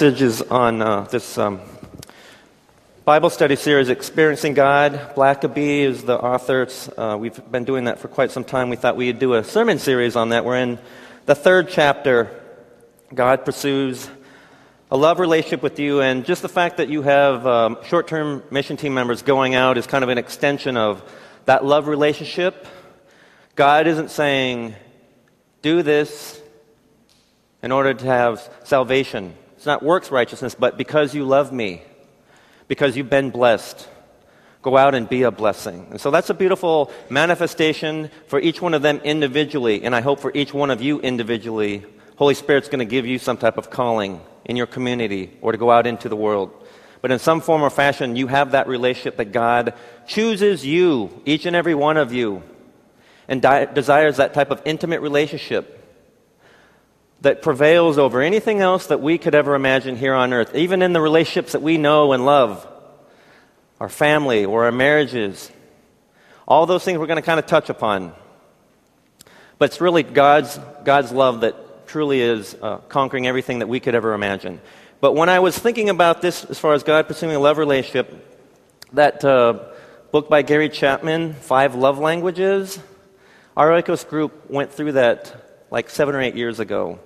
messages on uh, this um, Bible study series, Experiencing God. Blackaby is the author. Uh, we've been doing that for quite some time. We thought we'd do a sermon series on that. We're in the third chapter. God pursues a love relationship with you, and just the fact that you have um, short term mission team members going out is kind of an extension of that love relationship. God isn't saying, do this in order to have salvation. It's not works righteousness, but because you love me, because you've been blessed. Go out and be a blessing. And so that's a beautiful manifestation for each one of them individually, and I hope for each one of you individually. Holy Spirit's going to give you some type of calling in your community or to go out into the world. But in some form or fashion, you have that relationship that God chooses you, each and every one of you, and di- desires that type of intimate relationship that prevails over anything else that we could ever imagine here on earth, even in the relationships that we know and love, our family or our marriages. All those things we're going to kind of touch upon. But it's really God's, God's love that truly is uh, conquering everything that we could ever imagine. But when I was thinking about this, as far as God pursuing a love relationship, that uh, book by Gary Chapman, Five Love Languages, our Oikos group went through that like seven or eight years ago.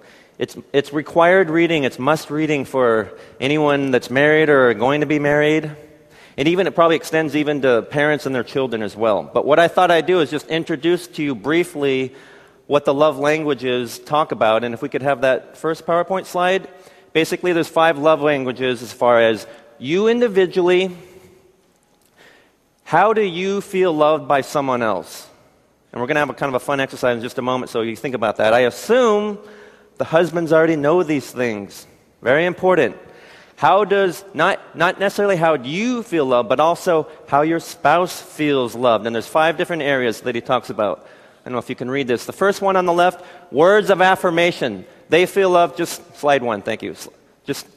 It's, it's required reading, it's must reading for anyone that's married or going to be married. And even it probably extends even to parents and their children as well. But what I thought I'd do is just introduce to you briefly what the love languages talk about. And if we could have that first PowerPoint slide. Basically, there's five love languages as far as you individually, how do you feel loved by someone else? And we're going to have a kind of a fun exercise in just a moment, so you think about that. I assume the husbands already know these things. Very important. How does, not, not necessarily how you feel loved, but also how your spouse feels loved. And there's five different areas that he talks about. I don't know if you can read this. The first one on the left, words of affirmation. They feel loved, just slide one, thank you. Just,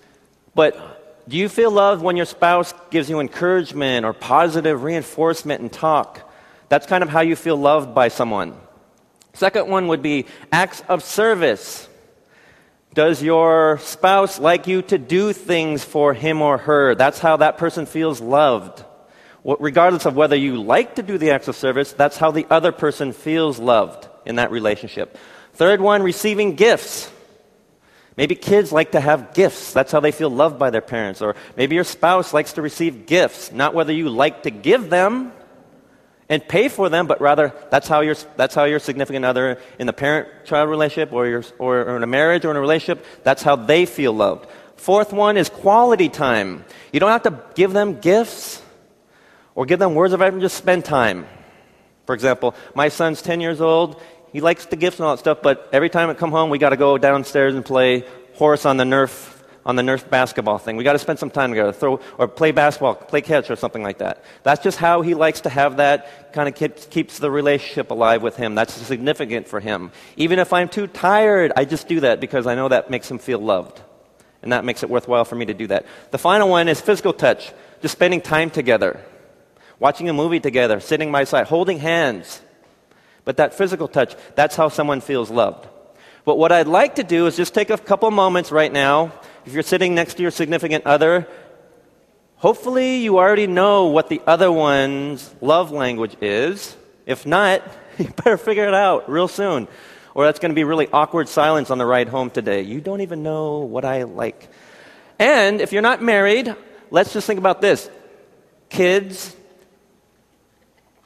but do you feel loved when your spouse gives you encouragement or positive reinforcement and talk? That's kind of how you feel loved by someone. Second one would be acts of service. Does your spouse like you to do things for him or her? That's how that person feels loved. Regardless of whether you like to do the acts of service, that's how the other person feels loved in that relationship. Third one, receiving gifts. Maybe kids like to have gifts. That's how they feel loved by their parents. Or maybe your spouse likes to receive gifts, not whether you like to give them, and pay for them, but rather that's how your, that's how your significant other in the parent child relationship or, your, or, in a marriage or in a relationship, that's how they feel loved. Fourth one is quality time. You don't have to give them gifts or give them words of affirmation, just spend time. For example, my son's 10 years old. He likes the gifts and all that stuff, but every time I come home, we got to go downstairs and play horse on the Nerf on the Nerf basketball thing. We got to spend some time together, throw or play basketball, play catch or something like that. That's just how he likes to have that. Kind of keeps, the relationship alive with him. That's significant for him. Even if I'm too tired, I just do that because I know that makes him feel loved, and that makes it worthwhile for me to do that. The final one is physical touch. Just spending time together, watching a movie together, sitting by side, holding hands. But that physical touch, that's how someone feels loved. But what I'd like to do is just take a couple moments right now if you're sitting next to your significant other, hopefully you already know what the other one's love language is. If not, you better figure it out real soon. Or that's going to be really awkward silence on the ride home today. You don't even know what I like. And if you're not married, let's just think about this. Kids,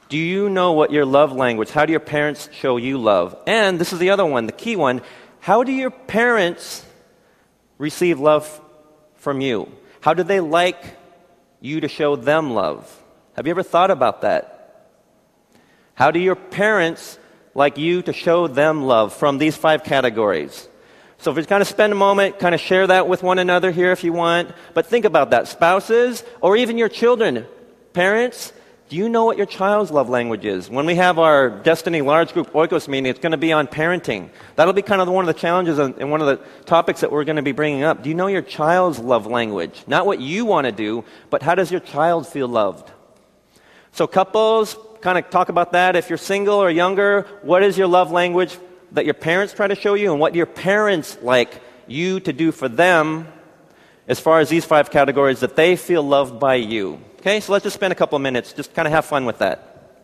do you know what your love language? How do your parents show you love? And this is the other one, the key one. How do your parents receive love from you? How do they like you to show them love? Have you ever thought about that? How do your parents like you to show them love from these five categories? So if we kind of spend a moment, kind of share that with one another here if you want. But think about that. Spouses or even your children. Parents, do you know what your child's love language is? When we have our Destiny large group Oikos meeting, it's going to be on parenting. That'll be kind of one of the challenges and one of the topics that we're going to be bringing up. Do you know your child's love language? Not what you want to do, but how does your child feel loved? So couples, kind of talk about that. If you're single or younger, what is your love language that your parents try to show you and what your parents like you to do for them as far as these five categories, that they feel loved by you. Okay, so let's just spend a couple of minutes, just kind of have fun with that.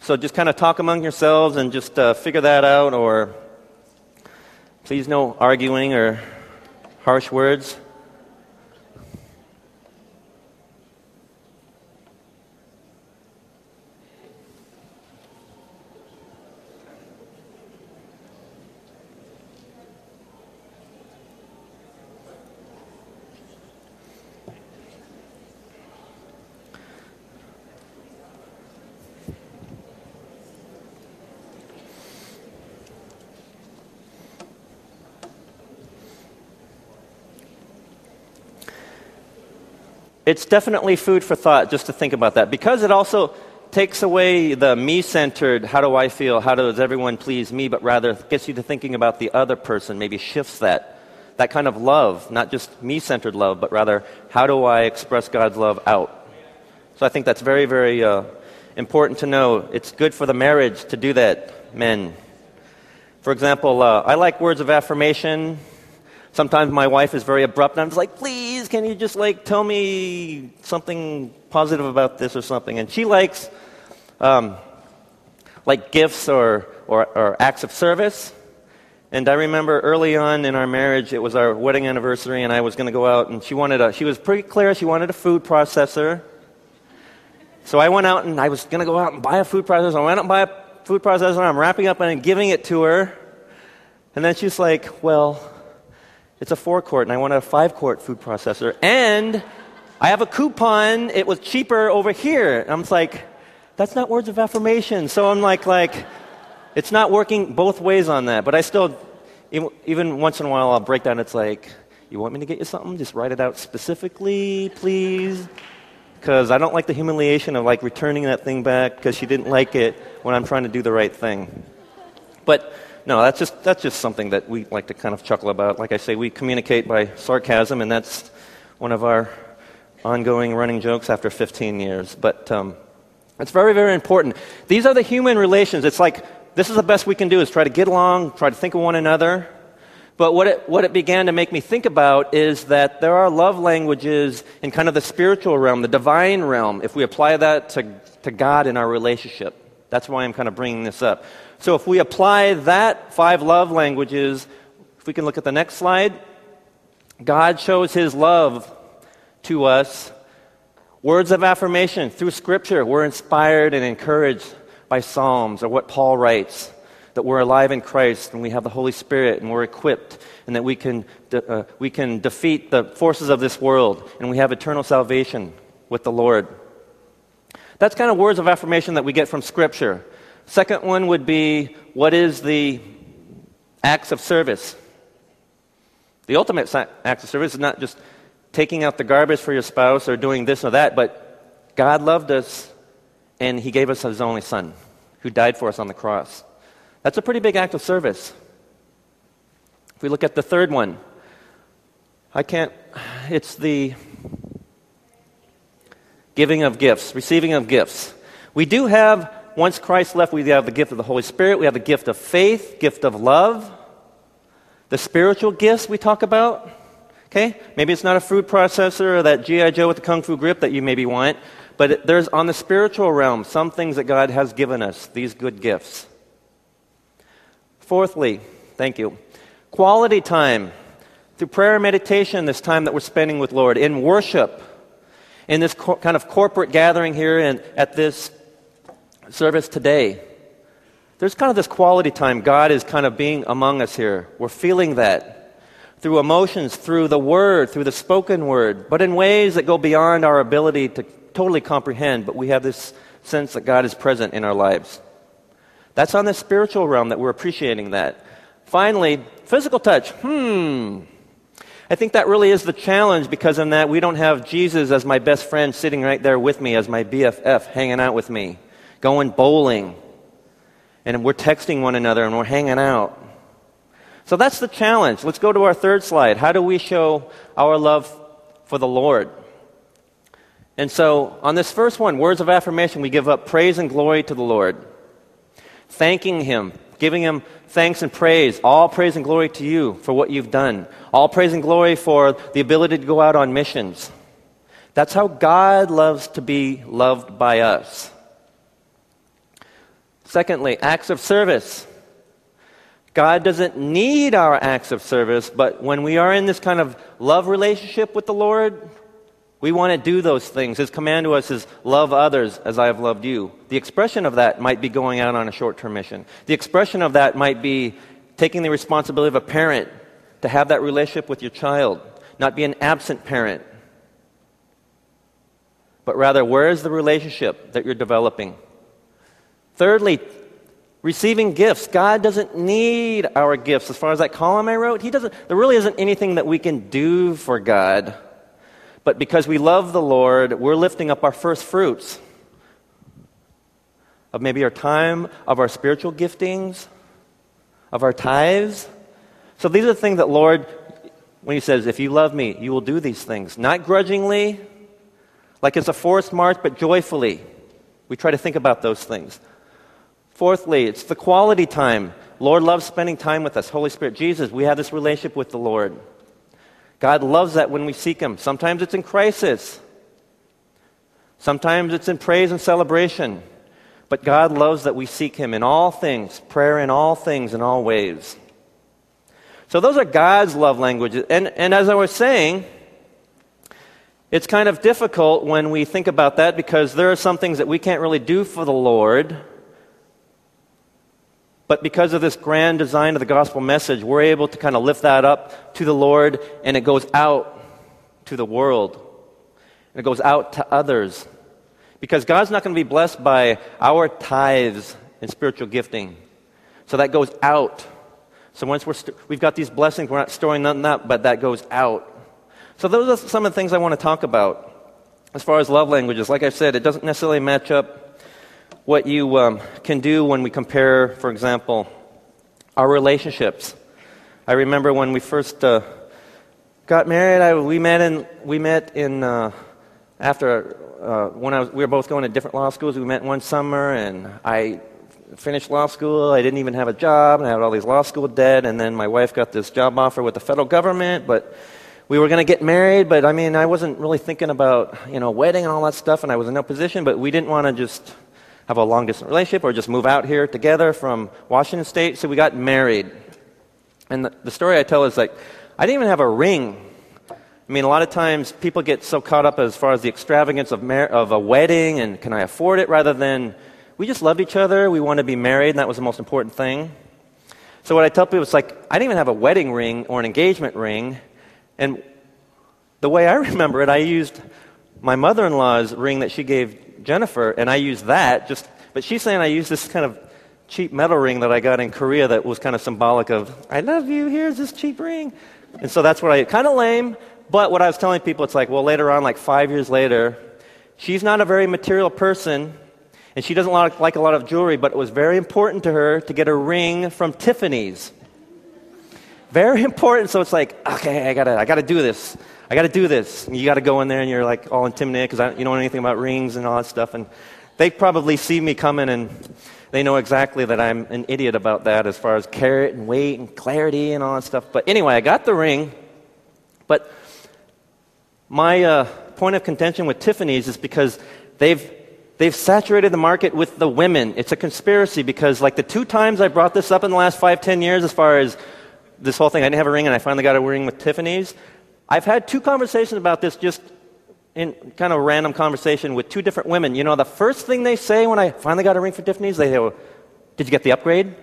So just kind of talk among yourselves and just uh, figure that out, or please no arguing or harsh words. It's definitely food for thought just to think about that because it also takes away the me centered, how do I feel, how does everyone please me, but rather gets you to thinking about the other person, maybe shifts that. That kind of love, not just me centered love, but rather how do I express God's love out. So I think that's very, very uh, important to know. It's good for the marriage to do that, men. For example, uh, I like words of affirmation. Sometimes my wife is very abrupt, and I'm just like, please, can you just like tell me something positive about this or something? And she likes um, like gifts or, or, or acts of service. And I remember early on in our marriage, it was our wedding anniversary, and I was going to go out, and she wanted a, she was pretty clear, she wanted a food processor. So I went out and I was going to go out and buy a food processor. I went out and buy a food processor, I'm wrapping up and I'm giving it to her. And then she's like, well, it's a four quart, and I wanted a five quart food processor. And I have a coupon. It was cheaper over here. And I'm like, that's not words of affirmation. So I'm like, like, it's not working both ways on that. But I still, even once in a while, I'll break down. It's like, you want me to get you something? Just write it out specifically, please. Because I don't like the humiliation of like returning that thing back because she didn't like it when I'm trying to do the right thing. But no, that's just, that's just something that we like to kind of chuckle about. Like I say, we communicate by sarcasm, and that's one of our ongoing running jokes after 15 years. But um, it's very, very important. These are the human relations. It's like this is the best we can do is try to get along, try to think of one another. But what it, what it began to make me think about is that there are love languages in kind of the spiritual realm, the divine realm, if we apply that to, to God in our relationship. That's why I'm kind of bringing this up. So if we apply that five love languages, if we can look at the next slide, God shows his love to us. Words of affirmation through Scripture. We're inspired and encouraged by Psalms or what Paul writes that we're alive in Christ and we have the Holy Spirit and we're equipped and that we can, de- uh, we can defeat the forces of this world and we have eternal salvation with the Lord. That's kind of words of affirmation that we get from Scripture. Second one would be what is the acts of service? The ultimate acts of service is not just taking out the garbage for your spouse or doing this or that, but God loved us and He gave us His only Son who died for us on the cross. That's a pretty big act of service. If we look at the third one, I can't, it's the giving of gifts, receiving of gifts. We do have once Christ left, we have the gift of the Holy Spirit, we have the gift of faith, gift of love, the spiritual gifts we talk about. Okay? Maybe it's not a food processor or that G.I. Joe with the Kung Fu grip that you maybe want, but there's on the spiritual realm some things that God has given us, these good gifts. Fourthly, thank you, quality time. Through prayer and meditation, this time that we're spending with Lord, in worship, in this co- kind of corporate gathering here and at this service today, there's kind of this quality time. God is kind of being among us here. We're feeling that through emotions, through the word, through the spoken word, but in ways that go beyond our ability to totally comprehend. But we have this sense that God is present in our lives. That's on the spiritual realm that we're appreciating that. Finally, physical touch. Hmm. I think that really is the challenge because in that we don't have Jesus as my best friend sitting right there with me as my BFF hanging out with me going bowling, and we're texting one another and we're hanging out. So that's the challenge. Let's go to our third slide. How do we show our love for the Lord? And so, on this first one, words of affirmation, we give up praise and glory to the Lord, thanking Him, giving Him thanks and praise, all praise and glory to you for what you've done, all praise and glory for the ability to go out on missions. That's how God loves to be loved by us. Secondly, acts of service. God doesn't need our acts of service, but when we are in this kind of love relationship with the Lord, we want to do those things. His command to us is love others as I have loved you. The expression of that might be going out on a short term mission. The expression of that might be taking the responsibility of a parent to have that relationship with your child, not be an absent parent. But rather, where is the relationship that you're developing? Thirdly, receiving gifts. God doesn't need our gifts. As far as that column I wrote, he doesn't, there really isn't anything that we can do for God. But because we love the Lord, we're lifting up our first fruits of maybe our time, of our spiritual giftings, of our tithes. So these are the things that Lord, when He says, if you love me, you will do these things. Not grudgingly, like it's a forced march, but joyfully. We try to think about those things. Fourthly, it's the quality time. Lord loves spending time with us. Holy Spirit, Jesus, we have this relationship with the Lord. God loves that when we seek Him. Sometimes it's in crisis, sometimes it's in praise and celebration. But God loves that we seek Him in all things, prayer in all things, in all ways. So those are God's love languages. And, and as I was saying, it's kind of difficult when we think about that because there are some things that we can't really do for the Lord but because of this grand design of the gospel message, we're able to kind of lift that up to the Lord and it goes out to the world. And it goes out to others. Because God's not going to be blessed by our tithes and spiritual gifting. So that goes out. So once we're st- we've got these blessings, we're not storing nothing up, but that goes out. So those are some of the things I want to talk about. As far as love languages, like I said, it doesn't necessarily match up what you um, can do when we compare, for example, our relationships. I remember when we first uh, got married, I, we met in, we met in uh, after, uh, when was, we were both going to different law schools. We met one summer, and I finished law school. I didn't even have a job, and I had all these law school debt. And then my wife got this job offer with the federal government, but we were going to get married. But I mean, I wasn't really thinking about you know wedding and all that stuff, and I was in no position. But we didn't want to just have a long distance relationship or just move out here together from Washington State. So we got married. And the, the story I tell is like, I didn't even have a ring. I mean, a lot of times people get so caught up as far as the extravagance of, mar- of a wedding and can I afford it rather than we just love each other, we want to be married, and that was the most important thing. So what I tell people is like, I didn't even have a wedding ring or an engagement ring. And the way I remember it, I used my mother in law's ring that she gave Jennifer, and I use that. Just, but she's saying I use this kind of cheap metal ring that I got in Korea that was kind of symbolic of I love you. Here's this cheap ring, and so that's what I kind of lame. But what I was telling people, it's like, well, later on, like five years later, she's not a very material person, and she doesn't like a lot of jewelry, but it was very important to her to get a ring from Tiffany's. Very important. So it's like, okay, I gotta, I gotta do this. I got to do this. And you got to go in there and you're like all intimidated because you don't know anything about rings and all that stuff. And they probably see me coming and they know exactly that I'm an idiot about that as far as carat and weight and clarity and all that stuff. But anyway, I got the ring. But my uh, point of contention with Tiffany's is because they've they've saturated the market with the women. It's a conspiracy because like the two times I brought this up in the last five ten years, as far as this whole thing, I didn't have a ring and I finally got a ring with Tiffany's. I've had two conversations about this just in kind of a random conversation with two different women. You know, the first thing they say when I finally got a ring for Tiffany's, they go, Did you get the upgrade?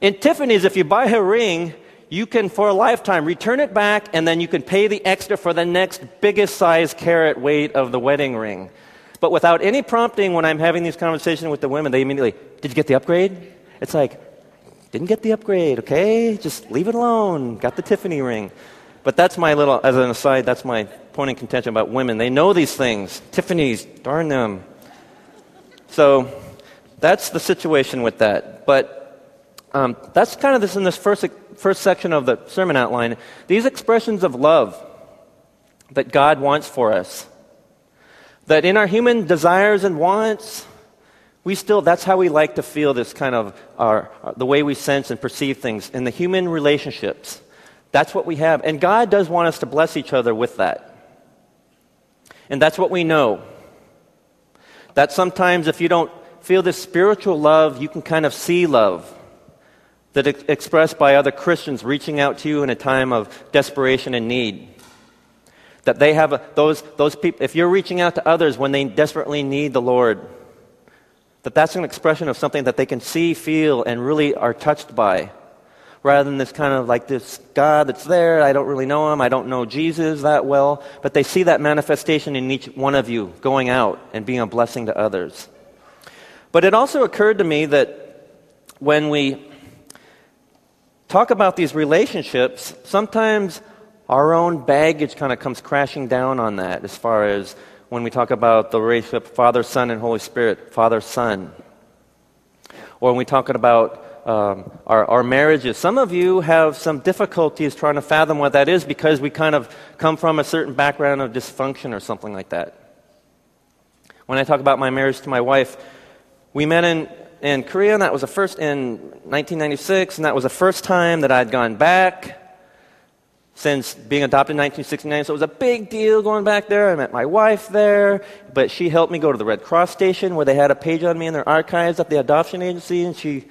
In Tiffany's, if you buy a ring, you can, for a lifetime, return it back and then you can pay the extra for the next biggest size carat weight of the wedding ring. But without any prompting, when I'm having these conversations with the women, they immediately, Did you get the upgrade? It's like, Didn't get the upgrade, okay? Just leave it alone. Got the Tiffany ring. But that's my little, as an aside, that's my point in contention about women. They know these things. Tiffany's, darn them. So that's the situation with that. But um, that's kind of this in this first, first section of the sermon outline. These expressions of love that God wants for us. That in our human desires and wants, we still, that's how we like to feel this kind of our, the way we sense and perceive things in the human relationships. That's what we have. And God does want us to bless each other with that. And that's what we know. That sometimes if you don't feel this spiritual love, you can kind of see love that is expressed by other Christians reaching out to you in a time of desperation and need. That they have a, those, those people, if you're reaching out to others when they desperately need the Lord, that that's an expression of something that they can see, feel, and really are touched by. Rather than this kind of like this God that's there, I don't really know him, I don't know Jesus that well, but they see that manifestation in each one of you going out and being a blessing to others. But it also occurred to me that when we talk about these relationships, sometimes our own baggage kind of comes crashing down on that as far as when we talk about the relationship Father, Son, and Holy Spirit, Father, Son. Or when we talk about um, our, our marriages, some of you have some difficulties trying to fathom what that is because we kind of come from a certain background of dysfunction or something like that. When I talk about my marriage to my wife, we met in, in Korea, and that was the first in 1996, and that was the first time that I'd gone back since being adopted in 1969. So it was a big deal going back there. I met my wife there, but she helped me go to the Red Cross station where they had a page on me in their archives at the adoption agency, and she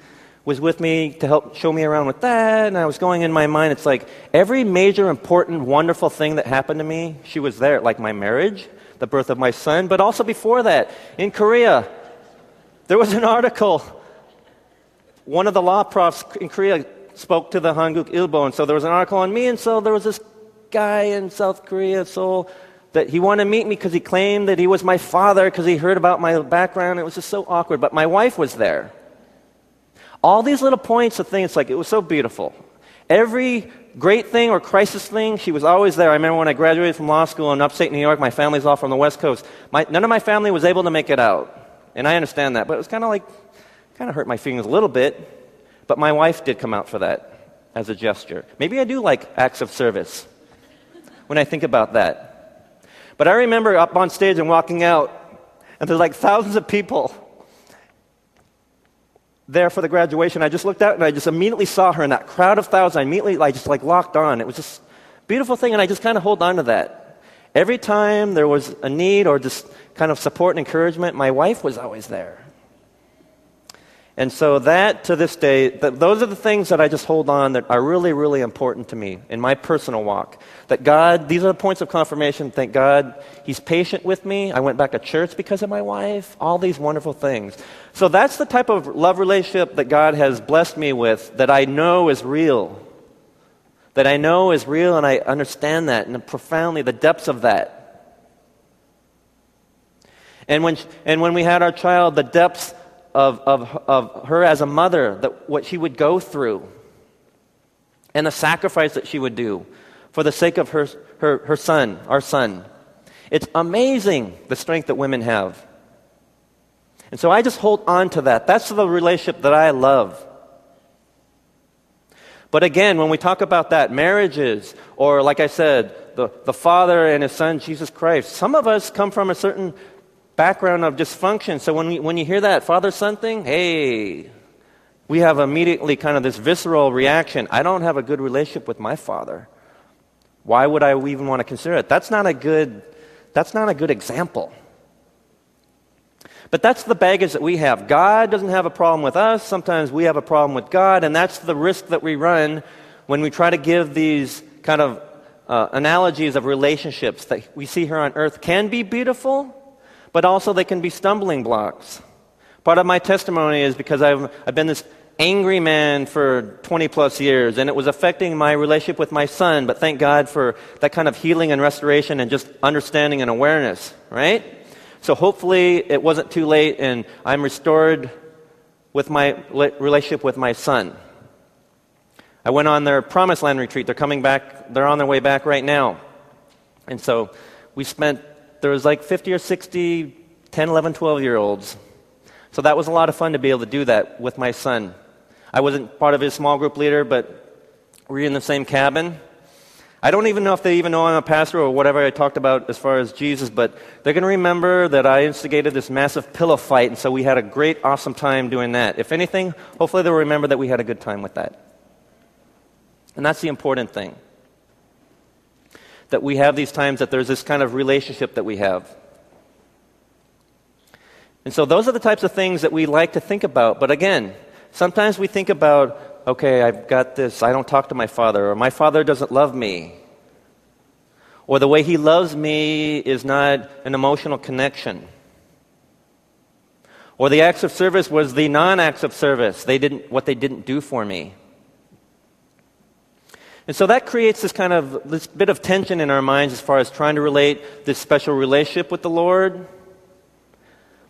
was with me to help show me around with that. And I was going in my mind, it's like every major, important, wonderful thing that happened to me, she was there, like my marriage, the birth of my son, but also before that, in Korea, there was an article. One of the law profs in Korea spoke to the Hanguk Ilbo, and so there was an article on me, and so there was this guy in South Korea, so that he wanted to meet me because he claimed that he was my father because he heard about my background. It was just so awkward, but my wife was there. All these little points of things, like it was so beautiful. Every great thing or crisis thing, she was always there. I remember when I graduated from law school in upstate New York, my family's all from the West Coast. My, none of my family was able to make it out. And I understand that, but it was kind of like, kind of hurt my feelings a little bit. But my wife did come out for that as a gesture. Maybe I do like acts of service when I think about that. But I remember up on stage and walking out, and there's like thousands of people there for the graduation. I just looked out and I just immediately saw her in that crowd of thousands. I immediately like just like locked on. It was just beautiful thing, and I just kind of hold on to that. Every time there was a need or just kind of support and encouragement, my wife was always there. And so that to this day, that those are the things that I just hold on that are really, really important to me in my personal walk. That God, these are the points of confirmation. Thank God He's patient with me. I went back to church because of my wife. All these wonderful things. So that's the type of love relationship that God has blessed me with that I know is real. That I know is real and I understand that and profoundly the depths of that. And when, and when we had our child, the depths of, of, of her as a mother, that what she would go through, and the sacrifice that she would do for the sake of her, her, her son, our son. It's amazing the strength that women have. And so I just hold on to that. That's the relationship that I love. But again, when we talk about that, marriages, or like I said, the, the father and his son, Jesus Christ, some of us come from a certain background of dysfunction. So when, we, when you hear that father son thing, hey, we have immediately kind of this visceral reaction. I don't have a good relationship with my father. Why would I even want to consider it? That's not a good, that's not a good example. But that's the baggage that we have. God doesn't have a problem with us. Sometimes we have a problem with God, and that's the risk that we run when we try to give these kind of uh, analogies of relationships that we see here on earth can be beautiful, but also they can be stumbling blocks. Part of my testimony is because I've, I've been this angry man for 20 plus years, and it was affecting my relationship with my son, but thank God for that kind of healing and restoration and just understanding and awareness, right? So hopefully it wasn't too late, and I'm restored with my relationship with my son. I went on their Promised Land retreat. They're coming back, they're on their way back right now. And so we spent there was like 50 or 60 10, 11, 12 year olds. So that was a lot of fun to be able to do that with my son. I wasn't part of his small group leader, but we were in the same cabin. I don't even know if they even know I'm a pastor or whatever I talked about as far as Jesus, but they're going to remember that I instigated this massive pillow fight, and so we had a great, awesome time doing that. If anything, hopefully they'll remember that we had a good time with that. And that's the important thing. That we have these times that there's this kind of relationship that we have. And so those are the types of things that we like to think about. But again, sometimes we think about, okay, I've got this, I don't talk to my father, or my father doesn't love me. Or the way he loves me is not an emotional connection. Or the acts of service was the non acts of service. They didn't, what they didn't do for me. And so that creates this kind of this bit of tension in our minds as far as trying to relate this special relationship with the Lord.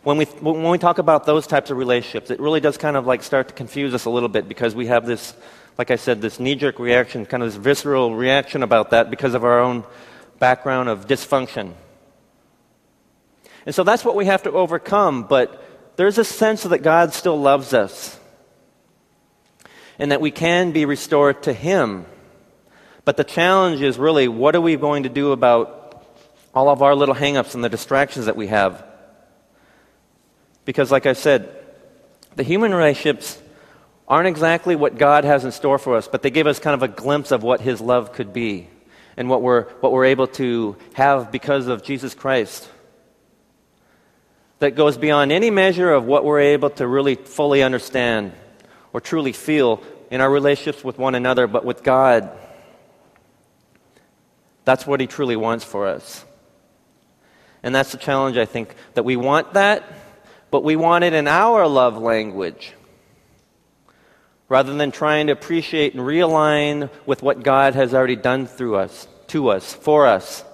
When we, when we talk about those types of relationships, it really does kind of like start to confuse us a little bit because we have this, like I said, this knee jerk reaction, kind of this visceral reaction about that because of our own background of dysfunction. And so that's what we have to overcome, but there's a sense that God still loves us and that we can be restored to Him. But the challenge is really what are we going to do about all of our little hangups and the distractions that we have? Because, like I said, the human relationships aren't exactly what God has in store for us, but they give us kind of a glimpse of what His love could be and what we're, what we're able to have because of Jesus Christ. That goes beyond any measure of what we're able to really fully understand or truly feel in our relationships with one another, but with God. That's what He truly wants for us. And that's the challenge, I think, that we want that, but we want it in our love language. Rather than trying to appreciate and realign with what God has already done through us, to us, for us,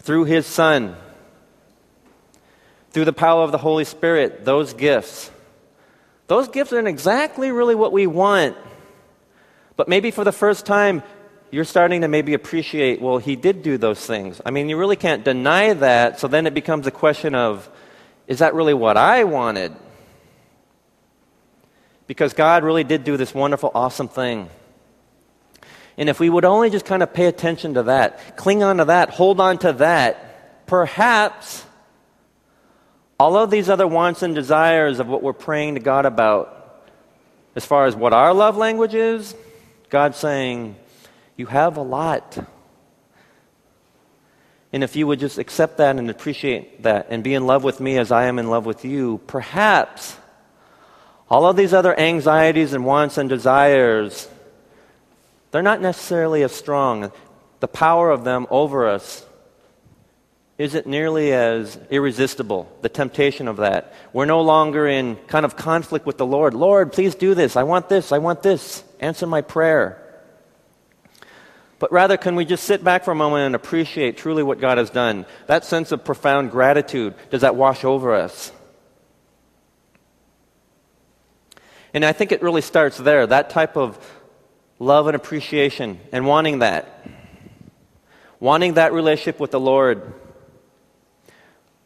through His Son, through the power of the Holy Spirit, those gifts. Those gifts aren't exactly really what we want. But maybe for the first time, you're starting to maybe appreciate, well, he did do those things. I mean, you really can't deny that. So then it becomes a question of, is that really what I wanted? Because God really did do this wonderful, awesome thing. And if we would only just kind of pay attention to that, cling on to that, hold on to that, perhaps all of these other wants and desires of what we're praying to God about, as far as what our love language is, God's saying, you have a lot. And if you would just accept that and appreciate that and be in love with me as I am in love with you, perhaps all of these other anxieties and wants and desires, they're not necessarily as strong. The power of them over us isn't nearly as irresistible, the temptation of that. We're no longer in kind of conflict with the Lord. Lord, please do this. I want this. I want this. Answer my prayer. But rather, can we just sit back for a moment and appreciate truly what God has done? That sense of profound gratitude, does that wash over us? And I think it really starts there that type of love and appreciation and wanting that. Wanting that relationship with the Lord.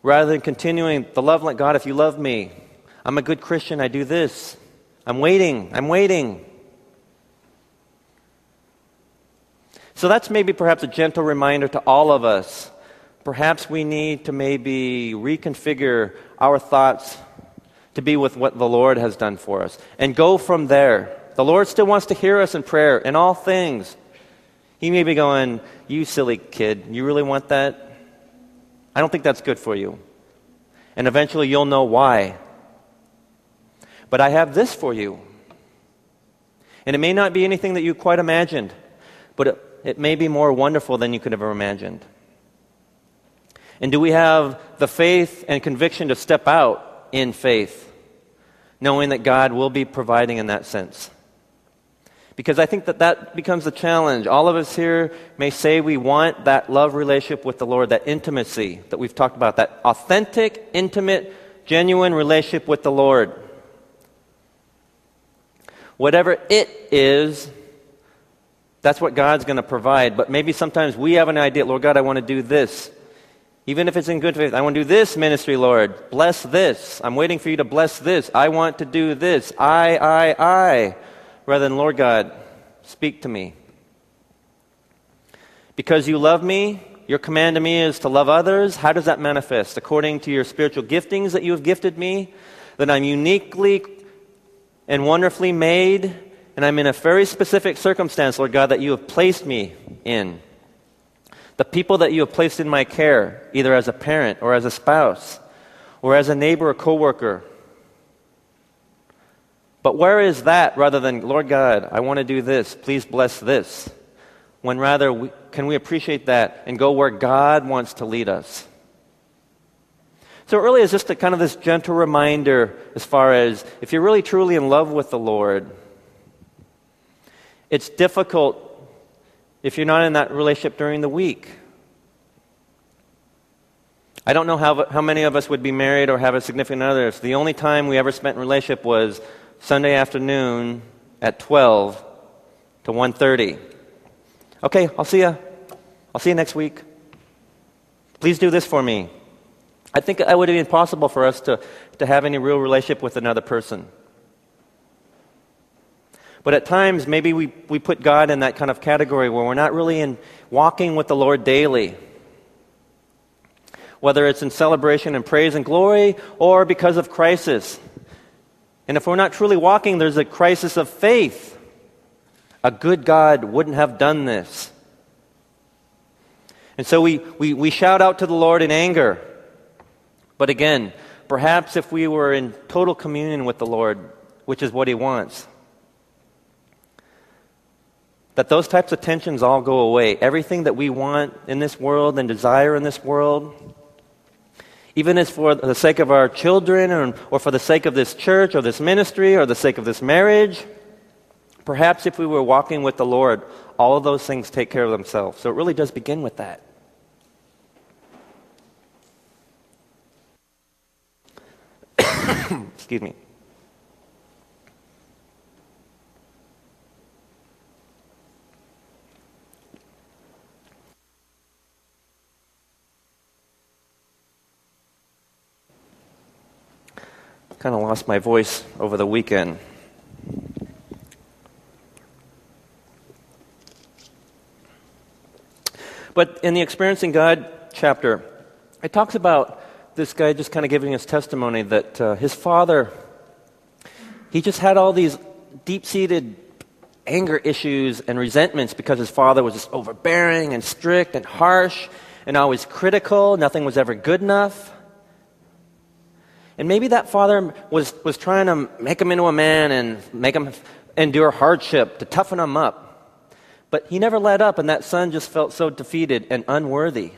Rather than continuing the love like God, if you love me, I'm a good Christian, I do this. I'm waiting, I'm waiting. So that's maybe perhaps a gentle reminder to all of us. Perhaps we need to maybe reconfigure our thoughts to be with what the Lord has done for us and go from there. The Lord still wants to hear us in prayer in all things. He may be going, You silly kid, you really want that? I don't think that's good for you. And eventually you'll know why. But I have this for you. And it may not be anything that you quite imagined, but it it may be more wonderful than you could have ever imagined. And do we have the faith and conviction to step out in faith, knowing that God will be providing in that sense? Because I think that that becomes the challenge. All of us here may say we want that love relationship with the Lord, that intimacy that we've talked about, that authentic, intimate, genuine relationship with the Lord. Whatever it is, that's what God's going to provide. But maybe sometimes we have an idea, Lord God, I want to do this. Even if it's in good faith, I want to do this ministry, Lord. Bless this. I'm waiting for you to bless this. I want to do this. I, I, I. Rather than, Lord God, speak to me. Because you love me, your command to me is to love others. How does that manifest? According to your spiritual giftings that you have gifted me, that I'm uniquely and wonderfully made, and I'm in a very specific circumstance, Lord God, that you have placed me in. The people that you have placed in my care, either as a parent or as a spouse, or as a neighbor or coworker. But where is that rather than, Lord God, I want to do this, please bless this? When rather, we, can we appreciate that and go where God wants to lead us? So really is just a kind of this gentle reminder as far as if you're really truly in love with the Lord, it's difficult if you're not in that relationship during the week. I don't know how, how many of us would be married or have a significant other if the only time we ever spent in relationship was Sunday afternoon at 12 to 1.30. Okay, I'll see you. I'll see you next week. Please do this for me. I think it would be impossible for us to, to have any real relationship with another person. But at times, maybe we, we put God in that kind of category where we're not really in walking with the Lord daily. Whether it's in celebration and praise and glory or because of crisis. And if we're not truly walking, there's a crisis of faith. A good God wouldn't have done this. And so we, we, we shout out to the Lord in anger. But again, perhaps if we were in total communion with the Lord, which is what He wants, that those types of tensions all go away. Everything that we want in this world and desire in this world, even if for the sake of our children or, or for the sake of this church or this ministry or the sake of this marriage, perhaps if we were walking with the Lord, all of those things take care of themselves. So it really does begin with that. Excuse me. Kind of lost my voice over the weekend. But in the Experiencing God chapter, it talks about this guy just kind of giving his testimony that uh, his father, he just had all these deep seated anger issues and resentments because his father was just overbearing and strict and harsh and always critical. Nothing was ever good enough. And maybe that father was, was trying to make him into a man and make him endure hardship, to toughen him up. But he never let up, and that son just felt so defeated and unworthy.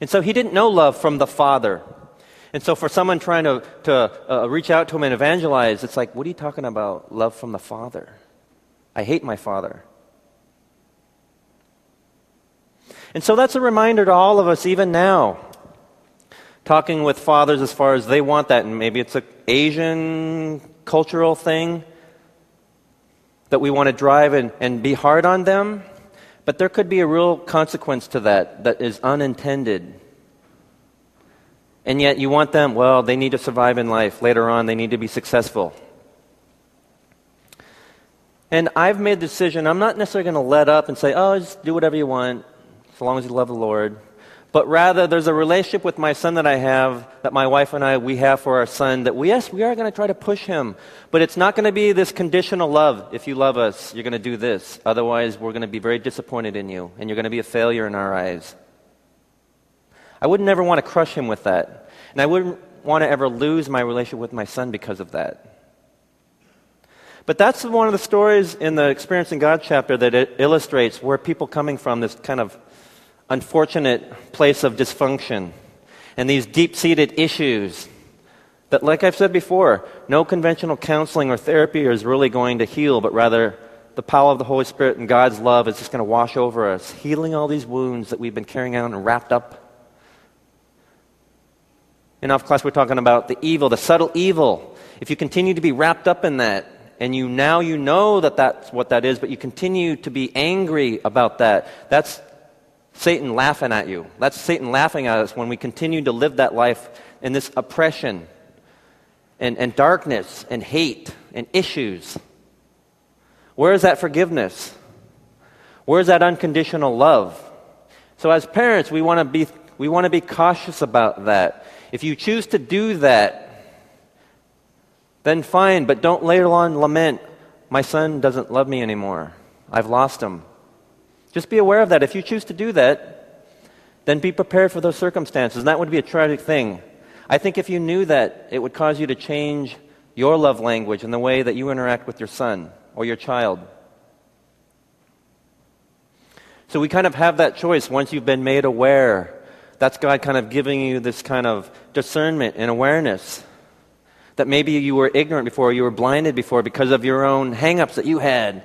And so he didn't know love from the Father. And so for someone trying to, to uh, reach out to him and evangelize, it's like, what are you talking about? Love from the Father. I hate my Father. And so that's a reminder to all of us, even now. Talking with fathers as far as they want that, and maybe it's an Asian cultural thing that we want to drive and, and be hard on them. But there could be a real consequence to that that is unintended. And yet you want them, well, they need to survive in life. Later on, they need to be successful. And I've made the decision, I'm not necessarily going to let up and say, oh, just do whatever you want, as long as you love the Lord but rather there's a relationship with my son that I have, that my wife and I, we have for our son, that we, yes, we are going to try to push him. But it's not going to be this conditional love. If you love us, you're going to do this. Otherwise, we're going to be very disappointed in you, and you're going to be a failure in our eyes. I would never want to crush him with that. And I wouldn't want to ever lose my relationship with my son because of that. But that's one of the stories in the Experiencing God chapter that it illustrates where people coming from this kind of unfortunate place of dysfunction and these deep seated issues that, like I've said before, no conventional counseling or therapy is really going to heal, but rather the power of the Holy Spirit and God's love is just going to wash over us, healing all these wounds that we've been carrying out and wrapped up. In off class, we're talking about the evil, the subtle evil. If you continue to be wrapped up in that, and you now you know that that's what that is, but you continue to be angry about that, that's Satan laughing at you. That's Satan laughing at us when we continue to live that life in this oppression and, and darkness and hate and issues. Where is that forgiveness? Where's that unconditional love? So as parents, we want to be we want to be cautious about that. If you choose to do that, then fine, but don't later on lament, my son doesn't love me anymore. I've lost him. Just be aware of that. If you choose to do that, then be prepared for those circumstances. And that would be a tragic thing. I think if you knew that, it would cause you to change your love language and the way that you interact with your son or your child. So we kind of have that choice once you've been made aware. That's God kind of giving you this kind of discernment and awareness that maybe you were ignorant before, you were blinded before because of your own hangups that you had,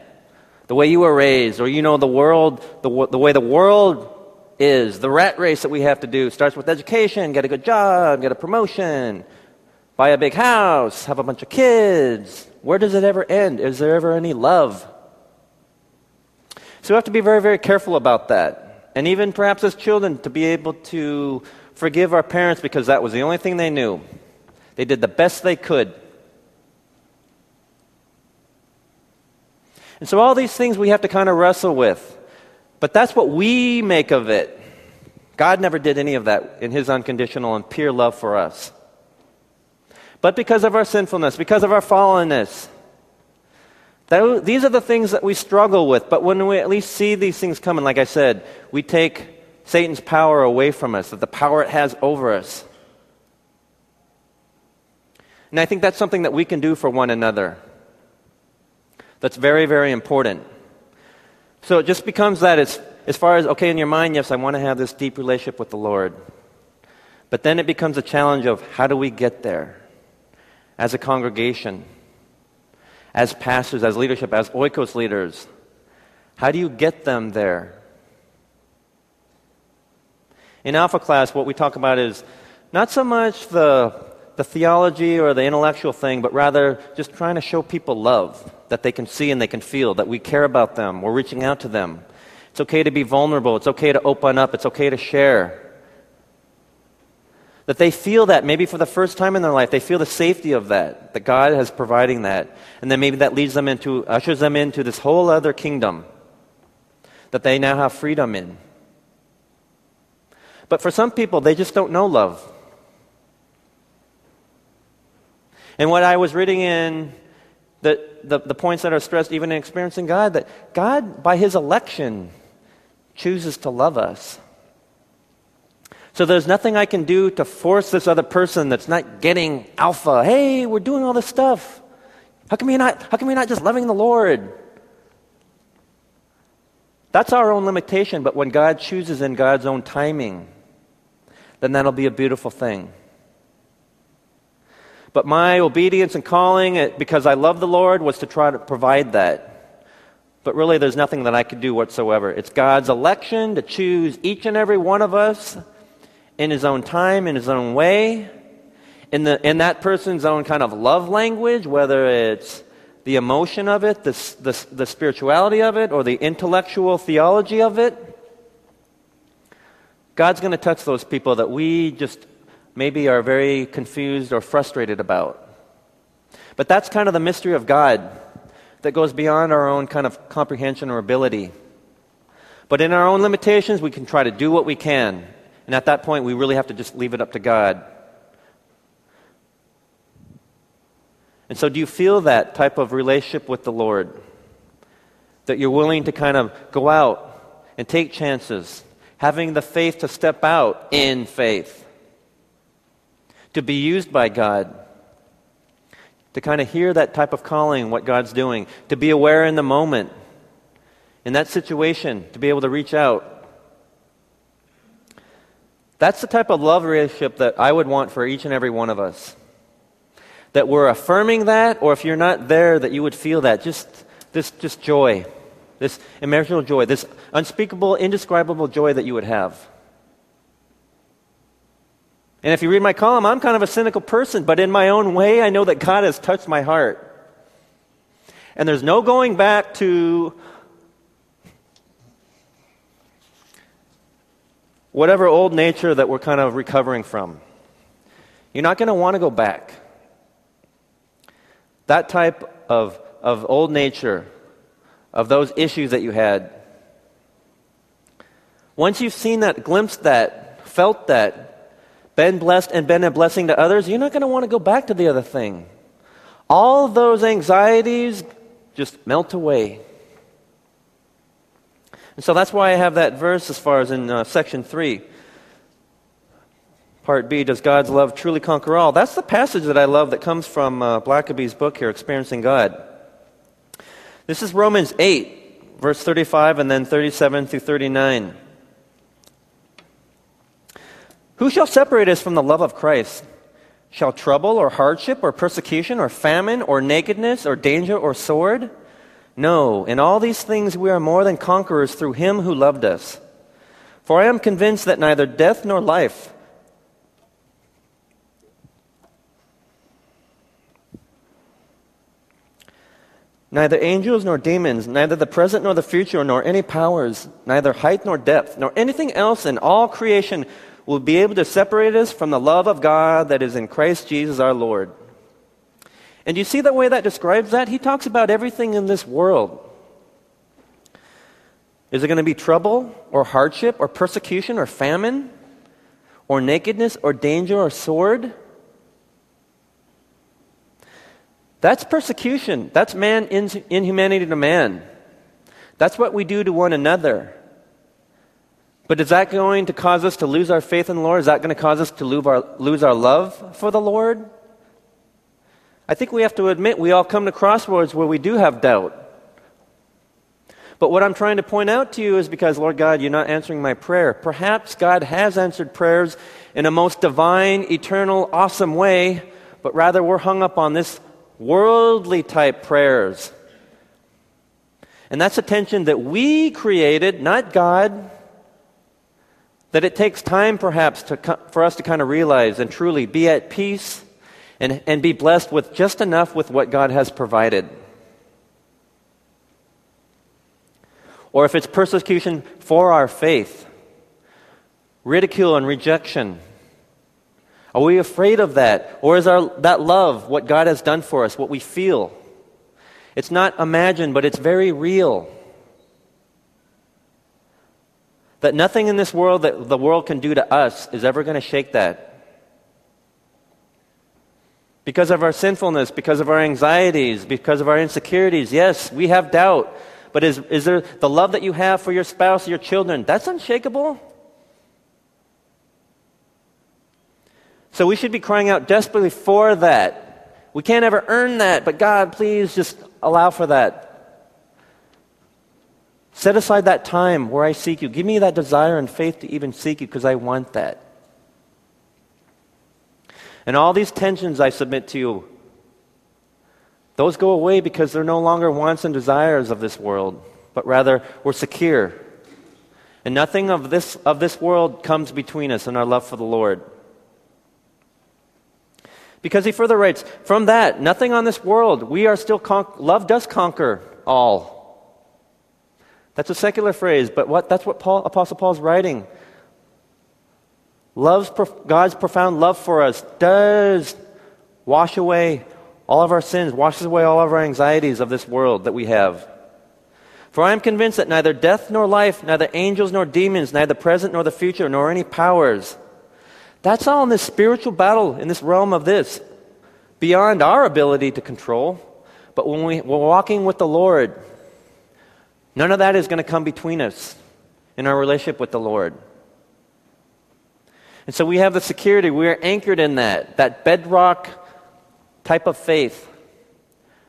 the way you were raised, or you know the world, the, the way the world is, the rat race that we have to do starts with education, get a good job, get a promotion, buy a big house, have a bunch of kids. Where does it ever end? Is there ever any love? So we have to be very, very careful about that. And even perhaps as children, to be able to forgive our parents because that was the only thing they knew. They did the best they could. And so, all these things we have to kind of wrestle with. But that's what we make of it. God never did any of that in His unconditional and pure love for us. But because of our sinfulness, because of our fallenness, that, these are the things that we struggle with. But when we at least see these things coming, like I said, we take Satan's power away from us, that the power it has over us. And I think that's something that we can do for one another. That's very, very important. So it just becomes that it's, as far as, okay, in your mind, yes, I want to have this deep relationship with the Lord. But then it becomes a challenge of how do we get there as a congregation, as pastors, as leadership, as oikos leaders? How do you get them there? In Alpha class, what we talk about is not so much the the theology or the intellectual thing, but rather just trying to show people love that they can see and they can feel, that we care about them, we're reaching out to them. It's okay to be vulnerable, it's okay to open up, it's okay to share. That they feel that maybe for the first time in their life, they feel the safety of that, that God has providing that. And then maybe that leads them into, ushers them into this whole other kingdom that they now have freedom in. But for some people, they just don't know love. And what I was reading in the, the, the, points that are stressed even in experiencing God, that God, by His election, chooses to love us. So there's nothing I can do to force this other person that's not getting alpha. Hey, we're doing all this stuff. How come you're not, how come you're not just loving the Lord? That's our own limitation, but when God chooses in God's own timing, then that'll be a beautiful thing. But my obedience and calling, uh, because I love the Lord, was to try to provide that. But really, there's nothing that I could do whatsoever. It's God's election to choose each and every one of us in His own time, in His own way, in, the, in that person's own kind of love language, whether it's the emotion of it, the, the, the spirituality of it, or the intellectual theology of it. God's going to touch those people that we just maybe are very confused or frustrated about. But that's kind of the mystery of God that goes beyond our own kind of comprehension or ability. But in our own limitations, we can try to do what we can. And at that point, we really have to just leave it up to God. And so, do you feel that type of relationship with the Lord? That you're willing to kind of go out and take chances, having the faith to step out in faith to be used by God, to kind of hear that type of calling, what God's doing, to be aware in the moment, in that situation, to be able to reach out. That's the type of love relationship that I would want for each and every one of us. That we're affirming that, or if you're not there, that you would feel that. Just this just joy, this immeasurable joy, this unspeakable, indescribable joy that you would have. And if you read my column, I'm kind of a cynical person, but in my own way, I know that God has touched my heart. And there's no going back to whatever old nature that we're kind of recovering from. You're not going to want to go back. That type of, of old nature, of those issues that you had, Once you've seen that, glimpsed that, felt that, been blessed and been a blessing to others, you're not going to want to go back to the other thing. All those anxieties just melt away. And so that's why I have that verse as far as in uh, section 3. Part B, does God's love truly conquer all? That's the passage that I love that comes from uh, Blackaby's book here, Experiencing God. This is Romans 8, verse 35, and then 37 through 39. Who shall separate us from the love of Christ? Shall trouble or hardship or persecution or famine or nakedness or danger or sword? No, in all these things we are more than conquerors through him who loved us. For I am convinced that neither death nor life, Neither angels nor demons, neither the present nor the future, nor any powers, neither height nor depth, nor anything else in all creation will be able to separate us from the love of God that is in Christ Jesus our Lord. And you see the way that describes that? He talks about everything in this world. Is it going to be trouble or hardship or persecution or famine or nakedness or danger or sword? That's persecution. That's man in, inhumanity to man. That's what we do to one another. But is that going to cause us to lose our faith in the Lord? Is that going to cause us to lose our, lose our love for the Lord? I think we have to admit we all come to crossroads where we do have doubt. But what I'm trying to point out to you is because, Lord God, you're not answering my prayer. Perhaps God has answered prayers in a most divine, eternal, awesome way, but rather we're hung up on this worldly type prayers. And that's a tension that we created, not God. That it takes time, perhaps, to, for us to kind of realize and truly be at peace and, and be blessed with just enough with what God has provided. Or if it's persecution for our faith, ridicule and rejection. Are we afraid of that? Or is our, that love what God has done for us, what we feel? It's not imagined, but it's very real. That nothing in this world that the world can do to us is ever going to shake that. Because of our sinfulness, because of our anxieties, because of our insecurities, yes, we have doubt. But is, is there the love that you have for your spouse, your children, that's unshakable? So we should be crying out desperately for that. We can't ever earn that, but God, please just allow for that. Set aside that time where I seek you. Give me that desire and faith to even seek you because I want that. And all these tensions I submit to you, those go away because they're no longer wants and desires of this world, but rather we're secure. And nothing of this, of this world comes between us and our love for the Lord. Because he further writes, from that, nothing on this world, we are still, con- love does conquer all. That's a secular phrase, but what, that's what Paul, Apostle Paul's writing. Love's, God's profound love for us does wash away all of our sins, washes away all of our anxieties of this world that we have. For I am convinced that neither death nor life, neither angels nor demons, neither present nor the future, nor any powers. That's all in this spiritual battle, in this realm of this, beyond our ability to control. But when we, we're walking with the Lord, none of that is going to come between us in our relationship with the Lord. And so we have the security. We are anchored in that, that bedrock type of faith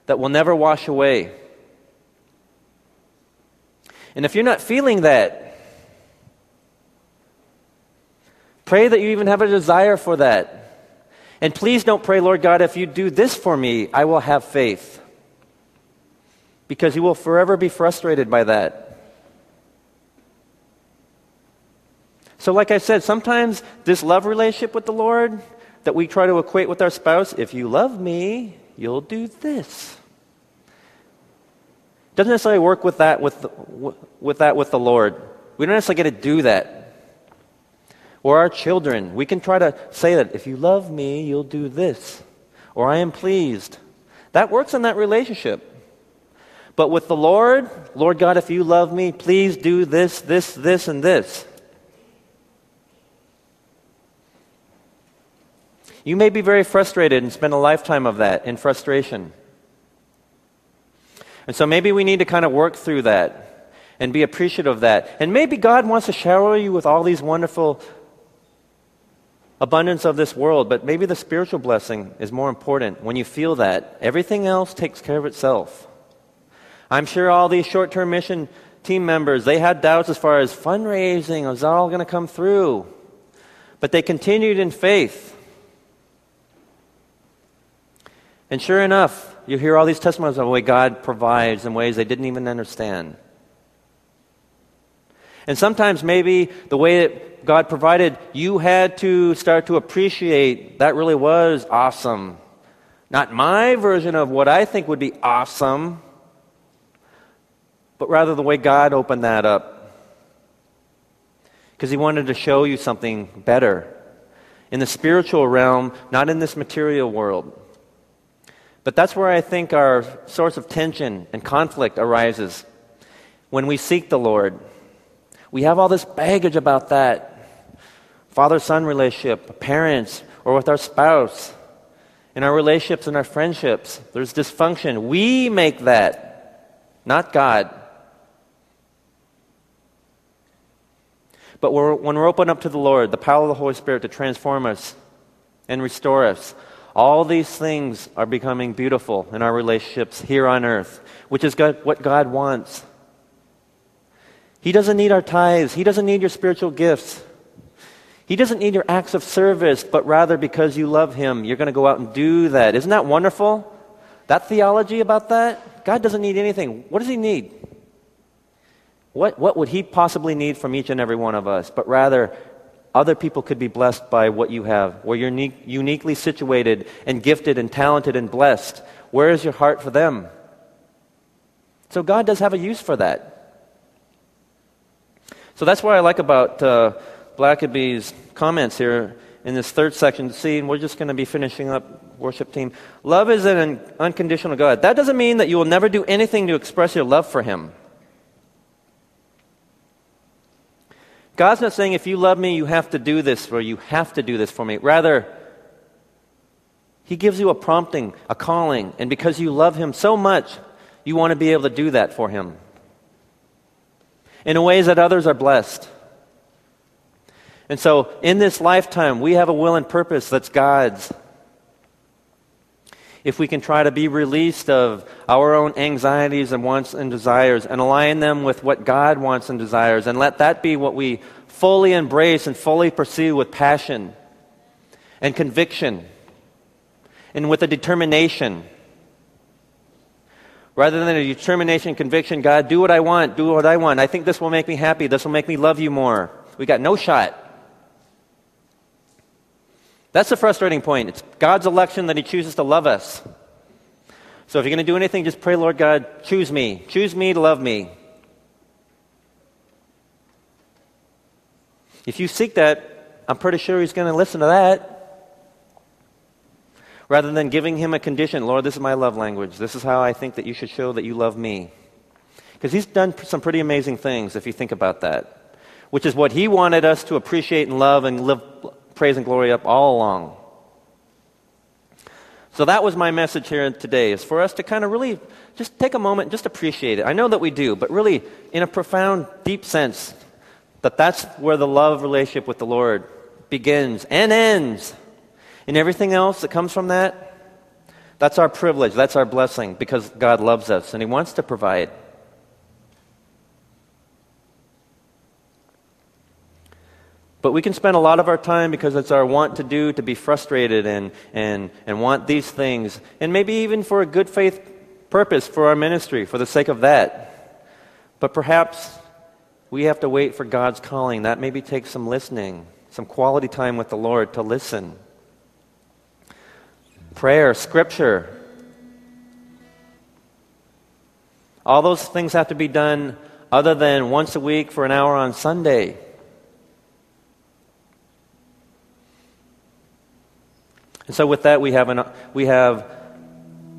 that will never wash away. And if you're not feeling that, pray that you even have a desire for that. And please don't pray, Lord God, if you do this for me, I will have faith. Because you will forever be frustrated by that. So, like I said, sometimes this love relationship with the Lord that we try to equate with our spouse, if you love me, you'll do this. Doesn't necessarily work with that with, the, with that with the Lord. We don't necessarily get to do that. Or our children, we can try to say that if you love me, you'll do this. Or I am pleased. That works in that relationship. But with the Lord, Lord God, if you love me, please do this, this, this, and this. You may be very frustrated and spend a lifetime of that in frustration. And so maybe we need to kind of work through that and be appreciative of that. And maybe God wants to shower you with all these wonderful abundance of this world, but maybe the spiritual blessing is more important. When you feel that, everything else takes care of itself. I'm sure all these short term mission team members, they had doubts as far as fundraising, was that all going to come through? But they continued in faith. And sure enough, you hear all these testimonies of the way God provides in ways they didn't even understand. And sometimes maybe the way that God provided, you had to start to appreciate that really was awesome. Not my version of what I think would be awesome, but rather the way God opened that up. Because He wanted to show you something better in the spiritual realm, not in this material world. But that's where I think our source of tension and conflict arises when we seek the Lord. We have all this baggage about that father son relationship, parents, or with our spouse, in our relationships and our friendships. There's dysfunction. We make that, not God. But we're, when we're open up to the Lord, the power of the Holy Spirit to transform us and restore us, all these things are becoming beautiful in our relationships here on earth, which is God, what God wants. He doesn't need our tithes, He doesn't need your spiritual gifts. He doesn't need your acts of service, but rather because you love Him, you're going to go out and do that. Isn't that wonderful? That theology about that? God doesn't need anything. What does He need? What, what would He possibly need from each and every one of us? But rather, other people could be blessed by what you have, where you're unique, uniquely situated and gifted and talented and blessed. Where is your heart for them? So God does have a use for that. So that's what I like about uh, Blackaby's comments here in this third section. See, and we're just going to be finishing up worship team. Love is an unconditional God. That doesn't mean that you will never do anything to express your love for Him. God's not saying, if you love me, you have to do this or you have to do this for me. Rather, He gives you a prompting, a calling, and because you love Him so much, you want to be able to do that for Him in ways that others are blessed. And so, in this lifetime, we have a will and purpose that's God's. If we can try to be released of our own anxieties and wants and desires and align them with what God wants and desires, and let that be what we fully embrace and fully pursue with passion and conviction and with a determination. Rather than a determination, conviction, God, do what I want, do what I want. I think this will make me happy. This will make me love you more. We got no shot. That's the frustrating point. It's God's election that He chooses to love us. So if you're going to do anything, just pray, Lord God, choose me. Choose me to love me. If you seek that, I'm pretty sure He's going to listen to that. Rather than giving Him a condition, Lord, this is my love language. This is how I think that you should show that you love me. Because He's done some pretty amazing things if you think about that, which is what He wanted us to appreciate and love and live praise and glory up all along. So that was my message here today, is for us to kind of really just take a moment, and just appreciate it. I know that we do, but really in a profound, deep sense, that that's where the love relationship with the Lord begins and ends. And everything else that comes from that, that's our privilege, that's our blessing, because God loves us and He wants to provide. But we can spend a lot of our time because it's our want to do to be frustrated and, and, and want these things. And maybe even for a good faith purpose for our ministry, for the sake of that. But perhaps we have to wait for God's calling. That maybe takes some listening, some quality time with the Lord to listen. Prayer, scripture. All those things have to be done other than once a week for an hour on Sunday. And so, with that, we have an, we have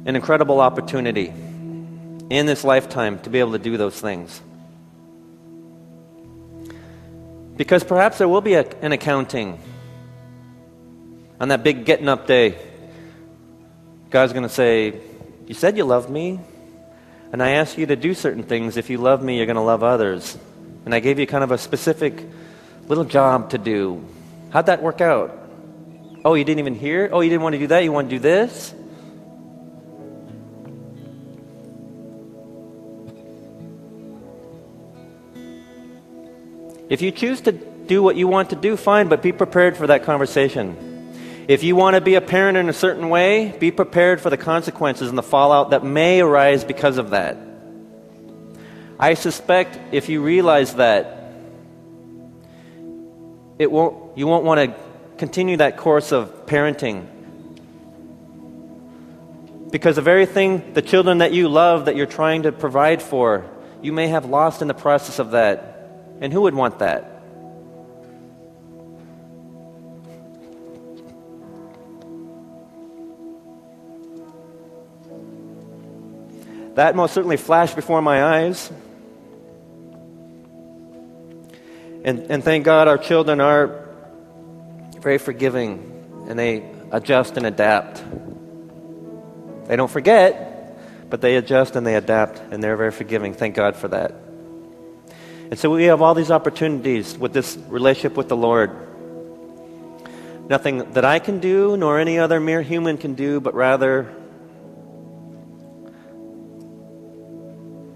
an incredible opportunity in this lifetime to be able to do those things. Because perhaps there will be a, an accounting On that big getting up day, God's going to say, You said you loved me, and I asked you to do certain things. If you love me, you're going to love others. And I gave you kind of a specific little job to do. How'd that work out? Oh, you didn't even hear? Oh, you didn't want to do that? You want to do this? If you choose to do what you want to do, fine, but be prepared for that conversation. If you want to be a parent in a certain way, be prepared for the consequences and the fallout that may arise because of that. I suspect if you realize that, it won't, you won't want to continue that course of parenting. Because the very thing, the children that you love, that you're trying to provide for, you may have lost in the process of that. And who would want that? That most certainly flashed before my eyes. And, and thank God our children are very forgiving and they adjust and adapt. They don't forget, but they adjust and they adapt and they're very forgiving. Thank God for that. And so we have all these opportunities with this relationship with the Lord. Nothing that I can do, nor any other mere human can do, but rather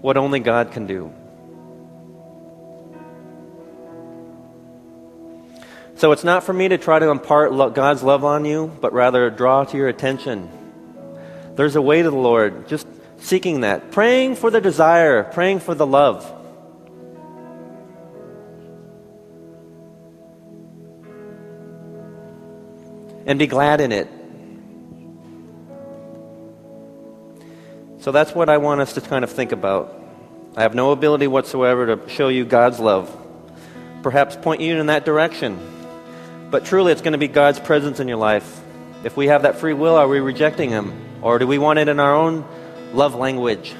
what only God can do. So it's not for me to try to impart God's love on you, but rather draw to your attention. There's a way to the Lord, just seeking that, praying for the desire, praying for the love. And be glad in it. So that's what I want us to kind of think about. I have no ability whatsoever to show you God's love, perhaps point you in that direction. But truly, it's going to be God's presence in your life. If we have that free will, are we rejecting Him? Or do we want it in our own love language?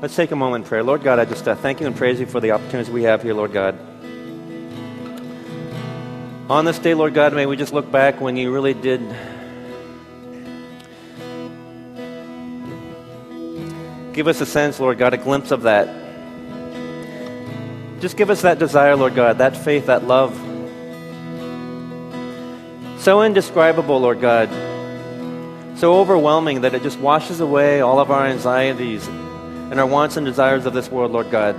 Let's take a moment in prayer. Lord God, I just uh, thank you and praise you for the opportunities we have here, Lord God. On this day, Lord God, may we just look back when you really did give us a sense, Lord God, a glimpse of that. Just give us that desire, Lord God, that faith, that love. So indescribable, Lord God. So overwhelming that it just washes away all of our anxieties and our wants and desires of this world, Lord God.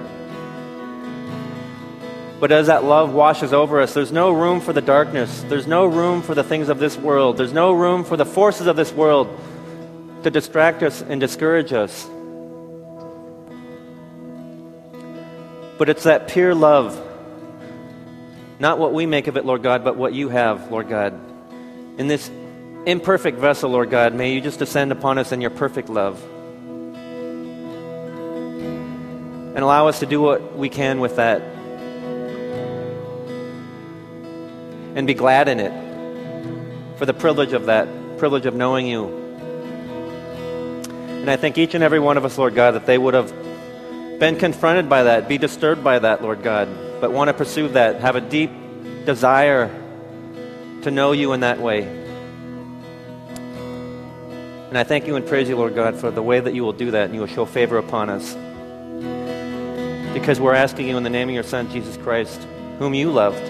But as that love washes over us, there's no room for the darkness. There's no room for the things of this world. There's no room for the forces of this world to distract us and discourage us. But it's that pure love, not what we make of it, Lord God, but what you have, Lord God. In this imperfect vessel, Lord God, may you just descend upon us in your perfect love. And allow us to do what we can with that and be glad in it for the privilege of that, privilege of knowing you. And I thank each and every one of us, Lord God, that they would have been confronted by that, be disturbed by that, Lord God, but want to pursue that, have a deep desire to know you in that way. And I thank you and praise you, Lord God, for the way that you will do that and you will show favor upon us. Because we're asking you in the name of your Son, Jesus Christ, whom you loved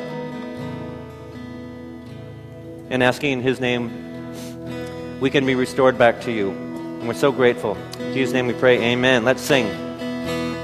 and asking in His name we can be restored back to you. And we're so grateful. In Jesus' name we pray, Amen. Let's sing.